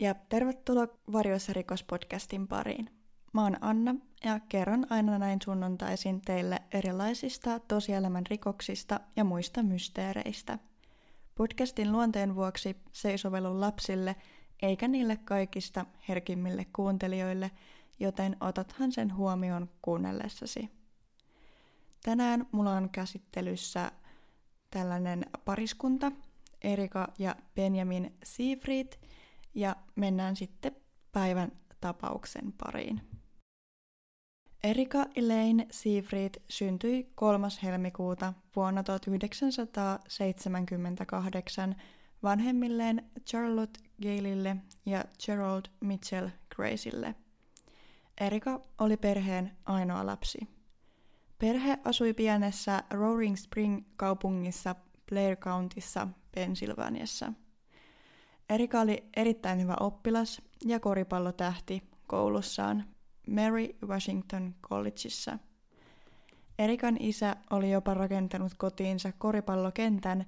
Ja tervetuloa Varjoissa rikospodcastin pariin. Mä oon Anna ja kerron aina näin sunnuntaisin teille erilaisista tosielämän rikoksista ja muista mysteereistä. Podcastin luonteen vuoksi se ei sovellu lapsille eikä niille kaikista herkimmille kuuntelijoille, joten otathan sen huomioon kuunnellessasi. Tänään mulla on käsittelyssä tällainen pariskunta, Erika ja Benjamin Siefried, ja mennään sitten päivän tapauksen pariin. Erika Elaine Siefried syntyi 3. helmikuuta vuonna 1978 vanhemmilleen Charlotte Gailille ja Gerald Mitchell Graceille. Erika oli perheen ainoa lapsi. Perhe asui pienessä Roaring Spring-kaupungissa Blair Countyssa, Pennsylvaniassa. Erika oli erittäin hyvä oppilas ja koripallotähti koulussaan Mary Washington Collegeissa. Erikan isä oli jopa rakentanut kotiinsa koripallokentän,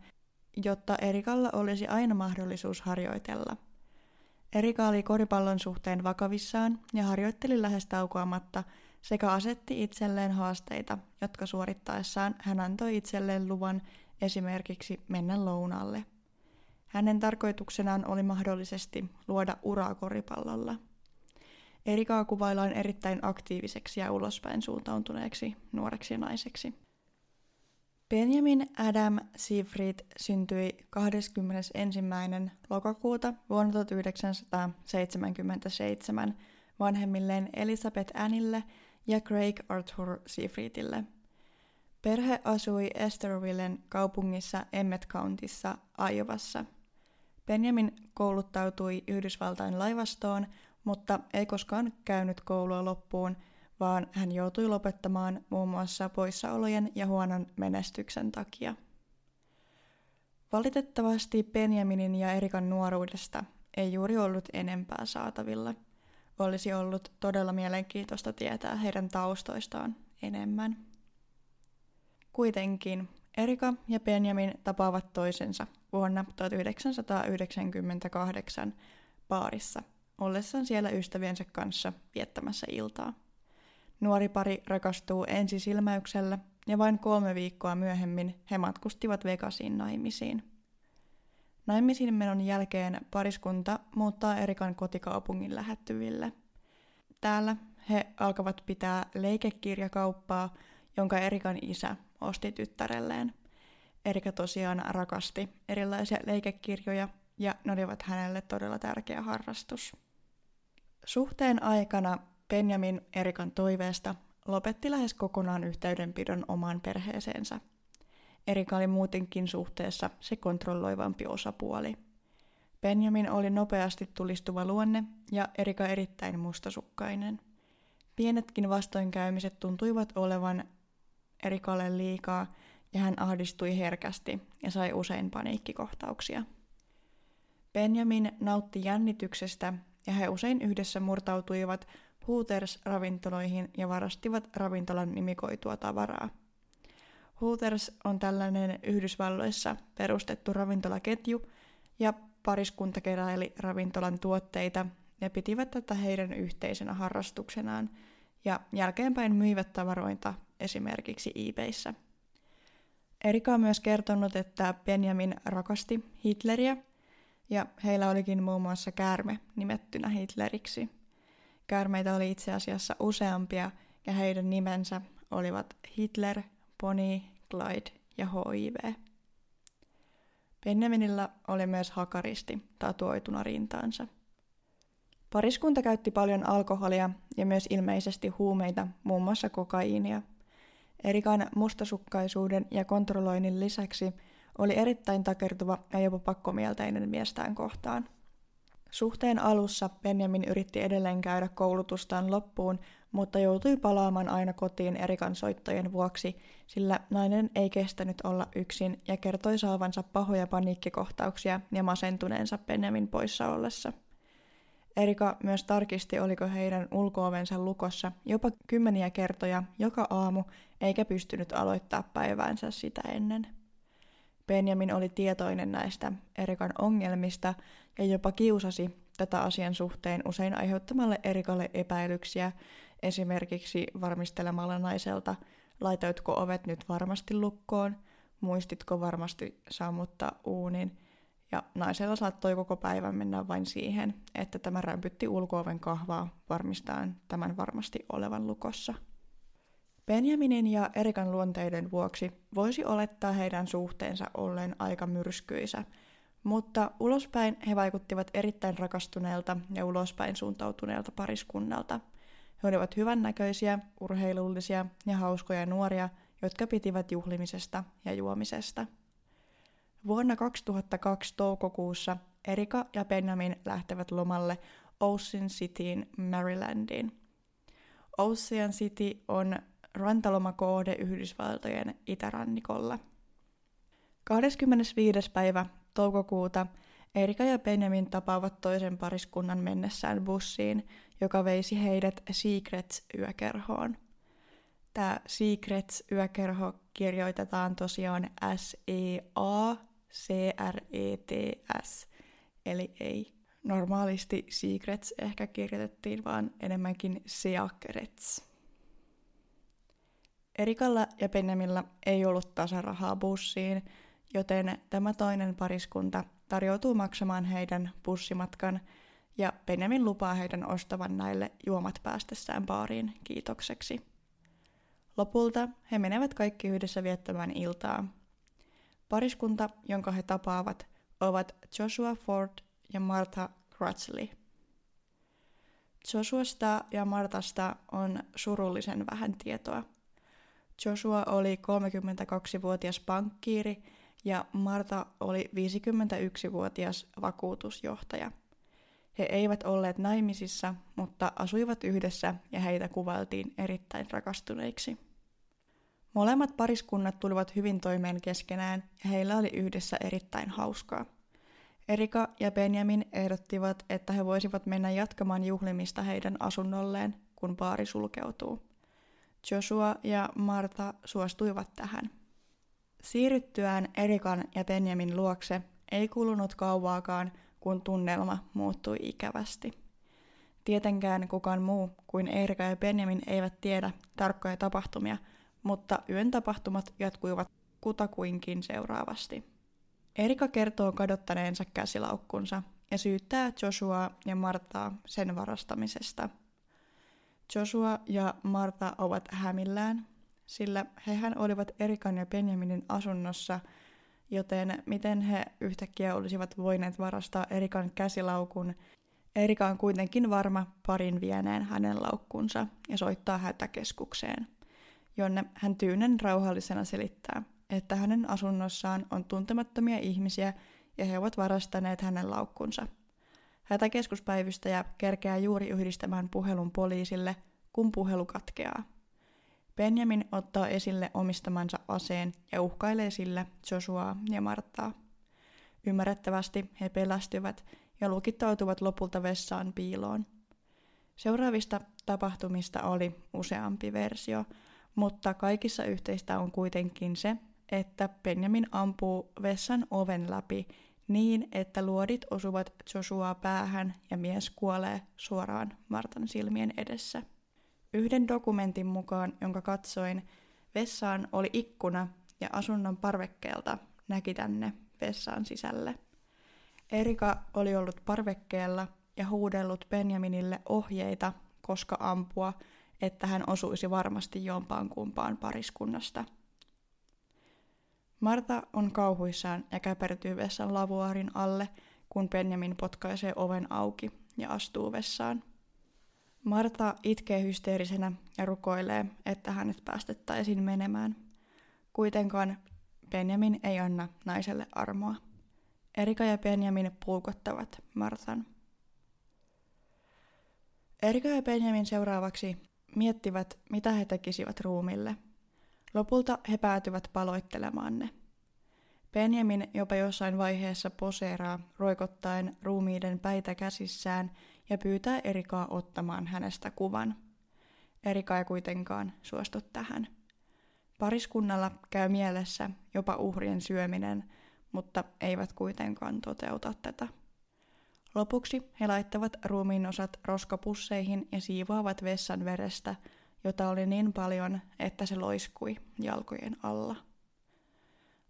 jotta Erikalla olisi aina mahdollisuus harjoitella. Erika oli koripallon suhteen vakavissaan ja harjoitteli lähes taukoamatta sekä asetti itselleen haasteita, jotka suorittaessaan hän antoi itselleen luvan esimerkiksi mennä lounalle. Hänen tarkoituksenaan oli mahdollisesti luoda uraa koripallolla. Erikaa kuvaillaan erittäin aktiiviseksi ja ulospäin suuntautuneeksi nuoreksi naiseksi. Benjamin Adam Siefried syntyi 21. lokakuuta vuonna 1977 vanhemmilleen Elisabeth Annille ja Craig Arthur Siefriedille. Perhe asui Estervillen kaupungissa Emmet Countyssa Iowassa. Benjamin kouluttautui Yhdysvaltain laivastoon, mutta ei koskaan käynyt koulua loppuun, vaan hän joutui lopettamaan muun muassa poissaolojen ja huonon menestyksen takia. Valitettavasti Benjaminin ja Erikan nuoruudesta ei juuri ollut enempää saatavilla. Olisi ollut todella mielenkiintoista tietää heidän taustoistaan enemmän. Kuitenkin Erika ja Benjamin tapaavat toisensa vuonna 1998 baarissa, ollessaan siellä ystäviensä kanssa viettämässä iltaa. Nuori pari rakastuu ensisilmäyksellä ja vain kolme viikkoa myöhemmin he matkustivat Vegasiin naimisiin. Naimisiin menon jälkeen pariskunta muuttaa Erikan kotikaupungin lähettyville. Täällä he alkavat pitää leikekirjakauppaa, jonka Erikan isä osti tyttärelleen. Erika tosiaan rakasti erilaisia leikekirjoja ja ne olivat hänelle todella tärkeä harrastus. Suhteen aikana Benjamin Erikan toiveesta lopetti lähes kokonaan yhteydenpidon omaan perheeseensä. Erika oli muutenkin suhteessa se kontrolloivampi osapuoli. Benjamin oli nopeasti tulistuva luonne ja Erika erittäin mustasukkainen. Pienetkin vastoinkäymiset tuntuivat olevan Erikalle liikaa ja hän ahdistui herkästi ja sai usein paniikkikohtauksia. Benjamin nautti jännityksestä ja he usein yhdessä murtautuivat Hooters-ravintoloihin ja varastivat ravintolan nimikoitua tavaraa. Hooters on tällainen Yhdysvalloissa perustettu ravintolaketju, ja pariskunta keräili ravintolan tuotteita ja pitivät tätä heidän yhteisenä harrastuksenaan, ja jälkeenpäin myivät tavaroita esimerkiksi eBayssä. Erika on myös kertonut, että Benjamin rakasti Hitleriä, ja heillä olikin muun muassa käärme nimettynä Hitleriksi – Käärmeitä oli itse asiassa useampia ja heidän nimensä olivat Hitler, Pony, Clyde ja HIV. Benjaminilla oli myös hakaristi tatuoituna rintaansa. Pariskunta käytti paljon alkoholia ja myös ilmeisesti huumeita, muun muassa kokaiinia. Erikan mustasukkaisuuden ja kontrolloinnin lisäksi oli erittäin takertuva ja jopa pakkomielteinen miestään kohtaan – Suhteen alussa Benjamin yritti edelleen käydä koulutustaan loppuun, mutta joutui palaamaan aina kotiin Erikan soittojen vuoksi, sillä nainen ei kestänyt olla yksin ja kertoi saavansa pahoja paniikkikohtauksia ja masentuneensa Benjamin poissa ollessa. Erika myös tarkisti, oliko heidän ulkoovensa lukossa jopa kymmeniä kertoja joka aamu, eikä pystynyt aloittaa päiväänsä sitä ennen. Benjamin oli tietoinen näistä Erikan ongelmista ja jopa kiusasi tätä asian suhteen usein aiheuttamalle Erikalle epäilyksiä, esimerkiksi varmistelemalla naiselta, laitoitko ovet nyt varmasti lukkoon, muistitko varmasti sammuttaa uunin, ja naisella saattoi koko päivän mennä vain siihen, että tämä rämpytti ulkooven kahvaa varmistaen tämän varmasti olevan lukossa. Benjaminin ja Erikan luonteiden vuoksi voisi olettaa heidän suhteensa olleen aika myrskyisä, mutta ulospäin he vaikuttivat erittäin rakastuneelta ja ulospäin suuntautuneelta pariskunnalta. He olivat hyvännäköisiä, urheilullisia ja hauskoja nuoria, jotka pitivät juhlimisesta ja juomisesta. Vuonna 2002 toukokuussa Erika ja Benjamin lähtevät lomalle Ocean Cityin Marylandiin. Ocean City on rantalomakohde Yhdysvaltojen itärannikolla. 25. päivä toukokuuta Erika ja Benjamin tapaavat toisen pariskunnan mennessään bussiin, joka veisi heidät Secrets-yökerhoon. Tämä Secrets-yökerho kirjoitetaan tosiaan S-E-A-C-R-E-T-S, eli ei normaalisti Secrets ehkä kirjoitettiin, vaan enemmänkin Seakrets. Erikalla ja Benjamilla ei ollut tasarahaa bussiin, joten tämä toinen pariskunta tarjoutuu maksamaan heidän bussimatkan ja Benjamin lupaa heidän ostavan näille juomat päästessään baariin kiitokseksi. Lopulta he menevät kaikki yhdessä viettämään iltaa. Pariskunta, jonka he tapaavat, ovat Joshua Ford ja Martha Crutchley. Joshuasta ja Martasta on surullisen vähän tietoa. Joshua oli 32-vuotias pankkiiri ja Marta oli 51-vuotias vakuutusjohtaja. He eivät olleet naimisissa, mutta asuivat yhdessä ja heitä kuvailtiin erittäin rakastuneiksi. Molemmat pariskunnat tulivat hyvin toimeen keskenään ja heillä oli yhdessä erittäin hauskaa. Erika ja Benjamin ehdottivat, että he voisivat mennä jatkamaan juhlimista heidän asunnolleen, kun baari sulkeutuu. Joshua ja Marta suostuivat tähän. Siirryttyään Erikan ja Benjamin luokse ei kulunut kauaakaan, kun tunnelma muuttui ikävästi. Tietenkään kukaan muu kuin Erika ja Benjamin eivät tiedä tarkkoja tapahtumia, mutta yön tapahtumat jatkuivat kutakuinkin seuraavasti. Erika kertoo kadottaneensa käsilaukkunsa ja syyttää Joshua ja Martaa sen varastamisesta. Joshua ja Marta ovat hämillään, sillä hehän olivat Erikan ja Benjaminin asunnossa, joten miten he yhtäkkiä olisivat voineet varastaa Erikan käsilaukun. Erika on kuitenkin varma parin vieneen hänen laukkunsa ja soittaa hätäkeskukseen, jonne hän tyynen rauhallisena selittää, että hänen asunnossaan on tuntemattomia ihmisiä ja he ovat varastaneet hänen laukkunsa. Hätäkeskuspäivystäjä kerkeää juuri yhdistämään puhelun poliisille, kun puhelu katkeaa. Benjamin ottaa esille omistamansa aseen ja uhkailee sillä Joshuaa ja Marttaa. Ymmärrettävästi he pelästyvät ja lukittautuvat lopulta vessaan piiloon. Seuraavista tapahtumista oli useampi versio, mutta kaikissa yhteistä on kuitenkin se, että Benjamin ampuu vessan oven läpi niin, että luodit osuvat Joshuaa päähän ja mies kuolee suoraan Martan silmien edessä. Yhden dokumentin mukaan, jonka katsoin, vessaan oli ikkuna ja asunnon parvekkeelta näki tänne vessaan sisälle. Erika oli ollut parvekkeella ja huudellut Benjaminille ohjeita, koska ampua, että hän osuisi varmasti jompaan kumpaan pariskunnasta. Marta on kauhuissaan ja käpertyy vessan lavuaarin alle, kun Benjamin potkaisee oven auki ja astuu vessaan. Marta itkee hysteerisenä ja rukoilee, että hänet päästettäisiin menemään. Kuitenkaan Benjamin ei anna naiselle armoa. Erika ja Benjamin puukottavat Martan. Erika ja Benjamin seuraavaksi miettivät, mitä he tekisivät ruumille. Lopulta he päätyvät paloittelemaan ne. Benjamin jopa jossain vaiheessa poseeraa roikottaen ruumiiden päitä käsissään ja pyytää Erikaa ottamaan hänestä kuvan. Erika ei kuitenkaan suostu tähän. Pariskunnalla käy mielessä jopa uhrien syöminen, mutta eivät kuitenkaan toteuta tätä. Lopuksi he laittavat ruumiin osat roskapusseihin ja siivoavat vessan verestä, jota oli niin paljon, että se loiskui jalkojen alla.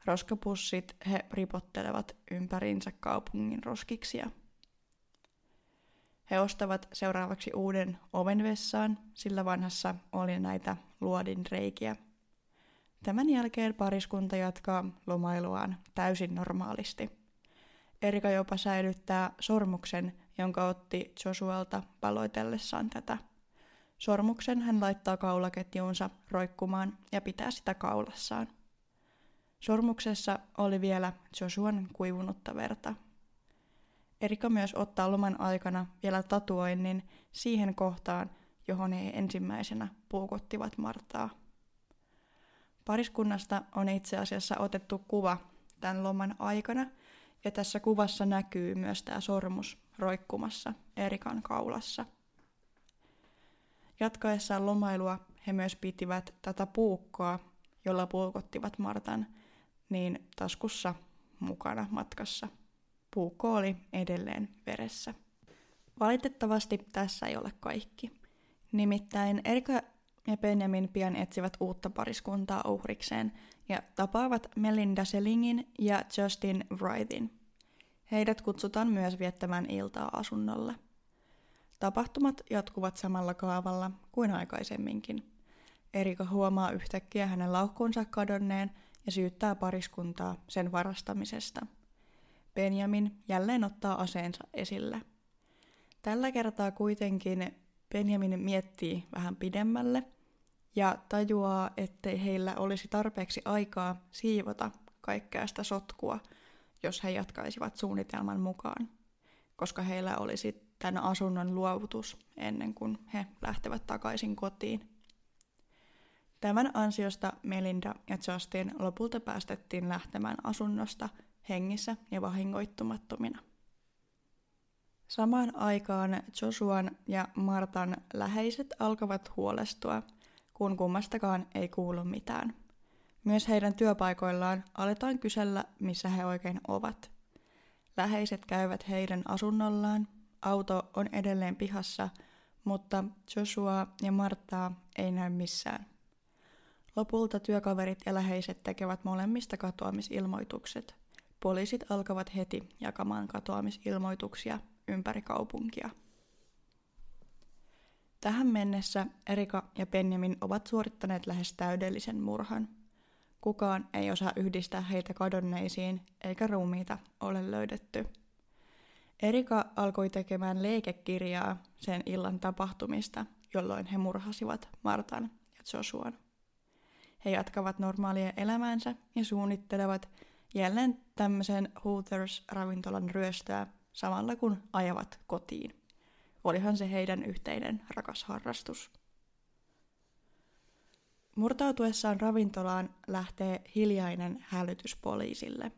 Roskapussit he ripottelevat ympärinsä kaupungin roskiksia. He ostavat seuraavaksi uuden oven vessaan, sillä vanhassa oli näitä luodin reikiä. Tämän jälkeen pariskunta jatkaa lomailuaan täysin normaalisti. Erika jopa säilyttää sormuksen, jonka otti Joshualta paloitellessaan tätä. Sormuksen hän laittaa kaulaketjuunsa roikkumaan ja pitää sitä kaulassaan. Sormuksessa oli vielä Joshuan kuivunutta verta. Erika myös ottaa loman aikana vielä tatuoinnin siihen kohtaan, johon he ensimmäisenä puukottivat Martaa. Pariskunnasta on itse asiassa otettu kuva tämän loman aikana, ja tässä kuvassa näkyy myös tämä sormus roikkumassa Erikan kaulassa. Jatkaessaan lomailua he myös pitivät tätä puukkoa, jolla puukottivat Martan, niin taskussa mukana matkassa. Puukko oli edelleen veressä. Valitettavasti tässä ei ole kaikki. Nimittäin Erika ja Benjamin pian etsivät uutta pariskuntaa uhrikseen ja tapaavat Melinda Selingin ja Justin Wrightin. Heidät kutsutaan myös viettämään iltaa asunnolle. Tapahtumat jatkuvat samalla kaavalla kuin aikaisemminkin. Erika huomaa yhtäkkiä hänen laukkuunsa kadonneen ja syyttää pariskuntaa sen varastamisesta. Benjamin jälleen ottaa aseensa esille. Tällä kertaa kuitenkin Benjamin miettii vähän pidemmälle ja tajuaa, ettei heillä olisi tarpeeksi aikaa siivota kaikkea sitä sotkua, jos he jatkaisivat suunnitelman mukaan, koska heillä olisi tämän asunnon luovutus ennen kuin he lähtevät takaisin kotiin. Tämän ansiosta Melinda ja Justin lopulta päästettiin lähtemään asunnosta hengissä ja vahingoittumattomina. Samaan aikaan Joshuan ja Martan läheiset alkavat huolestua, kun kummastakaan ei kuulu mitään. Myös heidän työpaikoillaan aletaan kysellä, missä he oikein ovat. Läheiset käyvät heidän asunnollaan, auto on edelleen pihassa, mutta Joshua ja Martaa ei näy missään. Lopulta työkaverit ja läheiset tekevät molemmista katoamisilmoitukset. Poliisit alkavat heti jakamaan katoamisilmoituksia ympäri kaupunkia. Tähän mennessä Erika ja Benjamin ovat suorittaneet lähes täydellisen murhan. Kukaan ei osaa yhdistää heitä kadonneisiin, eikä ruumiita ole löydetty. Erika alkoi tekemään leikekirjaa sen illan tapahtumista, jolloin he murhasivat Martan ja Joshuan. He jatkavat normaalia elämäänsä ja suunnittelevat jälleen tämmöisen Hooters-ravintolan ryöstöä samalla kun ajavat kotiin. Olihan se heidän yhteinen rakas harrastus. Murtautuessaan ravintolaan lähtee hiljainen hälytys poliisille.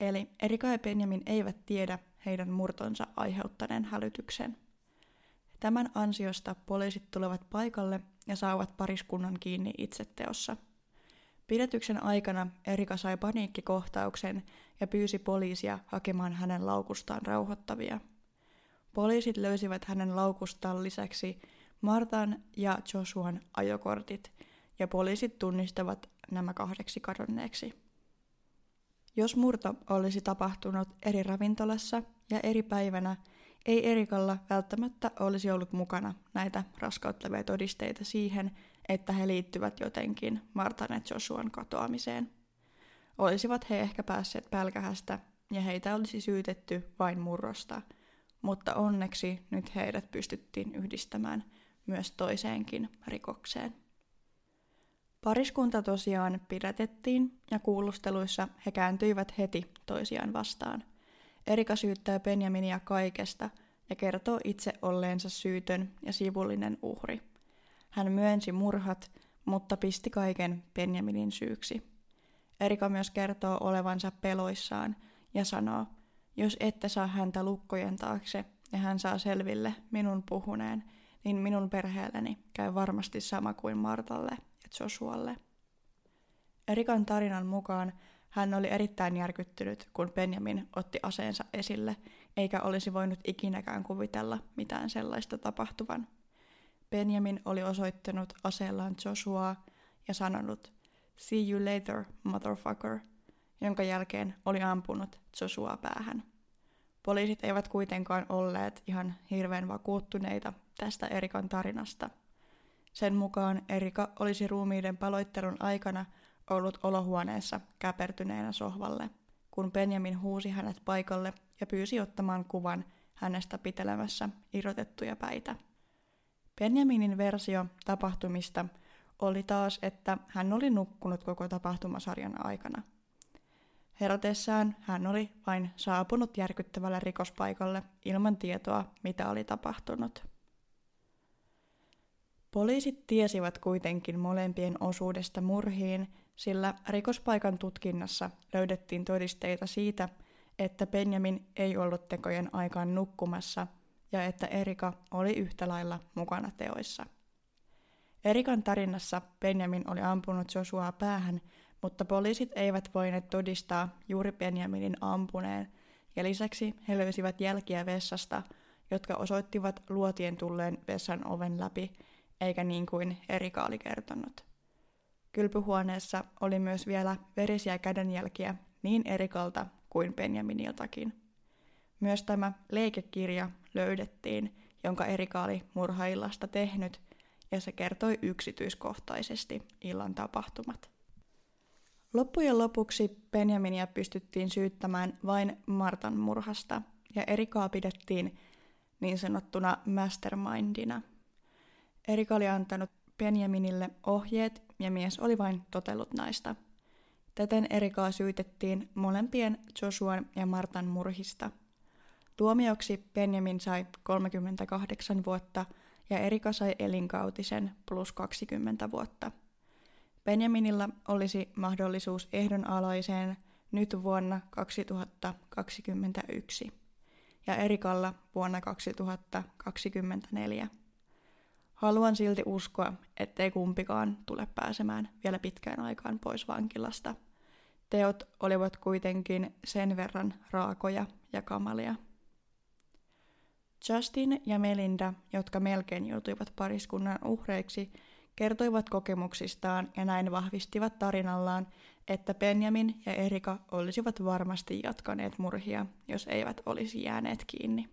Eli Erika ja Benjamin eivät tiedä heidän murtonsa aiheuttaneen hälytyksen. Tämän ansiosta poliisit tulevat paikalle ja saavat pariskunnan kiinni itseteossa. Pidetyksen aikana Erika sai paniikkikohtauksen ja pyysi poliisia hakemaan hänen laukustaan rauhoittavia. Poliisit löysivät hänen laukustaan lisäksi Martan ja Joshuan ajokortit, ja poliisit tunnistavat nämä kahdeksi kadonneeksi. Jos murto olisi tapahtunut eri ravintolassa ja eri päivänä, ei Erikalla välttämättä olisi ollut mukana näitä raskauttavia todisteita siihen, että he liittyvät jotenkin Martan ja Joshuan katoamiseen. Olisivat he ehkä päässeet pälkähästä ja heitä olisi syytetty vain murrosta, mutta onneksi nyt heidät pystyttiin yhdistämään myös toiseenkin rikokseen. Pariskunta tosiaan pidätettiin ja kuulusteluissa he kääntyivät heti toisiaan vastaan. Erika syyttää Benjaminia kaikesta ja kertoo itse olleensa syytön ja sivullinen uhri. Hän myönsi murhat, mutta pisti kaiken Benjaminin syyksi. Erika myös kertoo olevansa peloissaan ja sanoo, jos ette saa häntä lukkojen taakse ja hän saa selville minun puhuneen, niin minun perheelleni käy varmasti sama kuin Martalle Joshualle. Erikan tarinan mukaan hän oli erittäin järkyttynyt, kun Benjamin otti aseensa esille, eikä olisi voinut ikinäkään kuvitella mitään sellaista tapahtuvan. Benjamin oli osoittanut aseellaan Joshuaa ja sanonut, See you later, motherfucker, jonka jälkeen oli ampunut Joshua päähän. Poliisit eivät kuitenkaan olleet ihan hirveän vakuuttuneita tästä Erikan tarinasta. Sen mukaan Erika olisi ruumiiden paloittelun aikana ollut olohuoneessa käpertyneenä sohvalle, kun Benjamin huusi hänet paikalle ja pyysi ottamaan kuvan hänestä pitelemässä irrotettuja päitä. Benjaminin versio tapahtumista oli taas, että hän oli nukkunut koko tapahtumasarjan aikana. Herätessään hän oli vain saapunut järkyttävälle rikospaikalle ilman tietoa, mitä oli tapahtunut. Poliisit tiesivät kuitenkin molempien osuudesta murhiin, sillä rikospaikan tutkinnassa löydettiin todisteita siitä, että Benjamin ei ollut tekojen aikaan nukkumassa ja että Erika oli yhtä lailla mukana teoissa. Erikan tarinassa Benjamin oli ampunut Josua päähän, mutta poliisit eivät voineet todistaa juuri Benjaminin ampuneen, ja lisäksi he löysivät jälkiä vessasta, jotka osoittivat luotien tulleen vessan oven läpi, eikä niin kuin Erika oli kertonut. Kylpyhuoneessa oli myös vielä verisiä kädenjälkiä niin Erikalta kuin Benjaminiltakin. Myös tämä leikekirja löydettiin, jonka Erika oli murhaillasta tehnyt, ja se kertoi yksityiskohtaisesti illan tapahtumat. Loppujen lopuksi Benjaminia pystyttiin syyttämään vain Martan murhasta, ja Erikaa pidettiin niin sanottuna mastermindina. Erika oli antanut Benjaminille ohjeet, ja mies oli vain totellut naista. Täten Erikaa syytettiin molempien Joshuan ja Martan murhista. Tuomioksi Benjamin sai 38 vuotta ja Erika sai elinkautisen plus 20 vuotta. Benjaminilla olisi mahdollisuus ehdonalaiseen nyt vuonna 2021 ja Erikalla vuonna 2024. Haluan silti uskoa, ettei kumpikaan tule pääsemään vielä pitkään aikaan pois vankilasta. Teot olivat kuitenkin sen verran raakoja ja kamalia. Justin ja Melinda, jotka melkein joutuivat pariskunnan uhreiksi, kertoivat kokemuksistaan ja näin vahvistivat tarinallaan, että Benjamin ja Erika olisivat varmasti jatkaneet murhia, jos eivät olisi jääneet kiinni.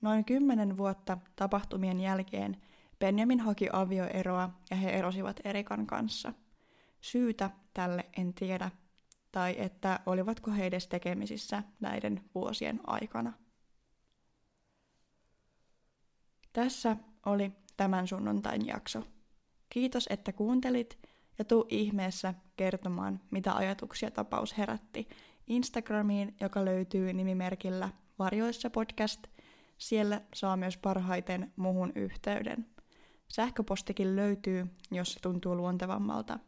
Noin kymmenen vuotta tapahtumien jälkeen Benjamin haki avioeroa ja he erosivat Erikan kanssa. Syytä tälle en tiedä, tai että olivatko he edes tekemisissä näiden vuosien aikana. Tässä oli tämän sunnuntain jakso. Kiitos, että kuuntelit ja tuu ihmeessä kertomaan, mitä ajatuksia tapaus herätti Instagramiin, joka löytyy nimimerkillä Varjoissa podcast. Siellä saa myös parhaiten muhun yhteyden. Sähköpostikin löytyy, jos se tuntuu luontevammalta.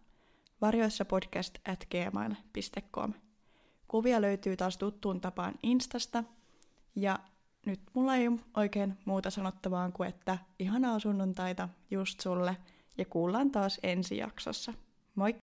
Varjoissa podcast at gmail.com. Kuvia löytyy taas tuttuun tapaan Instasta ja nyt mulla ei oikein muuta sanottavaa kuin, että ihanaa sunnuntaita just sulle ja kuullaan taas ensi jaksossa. Moi!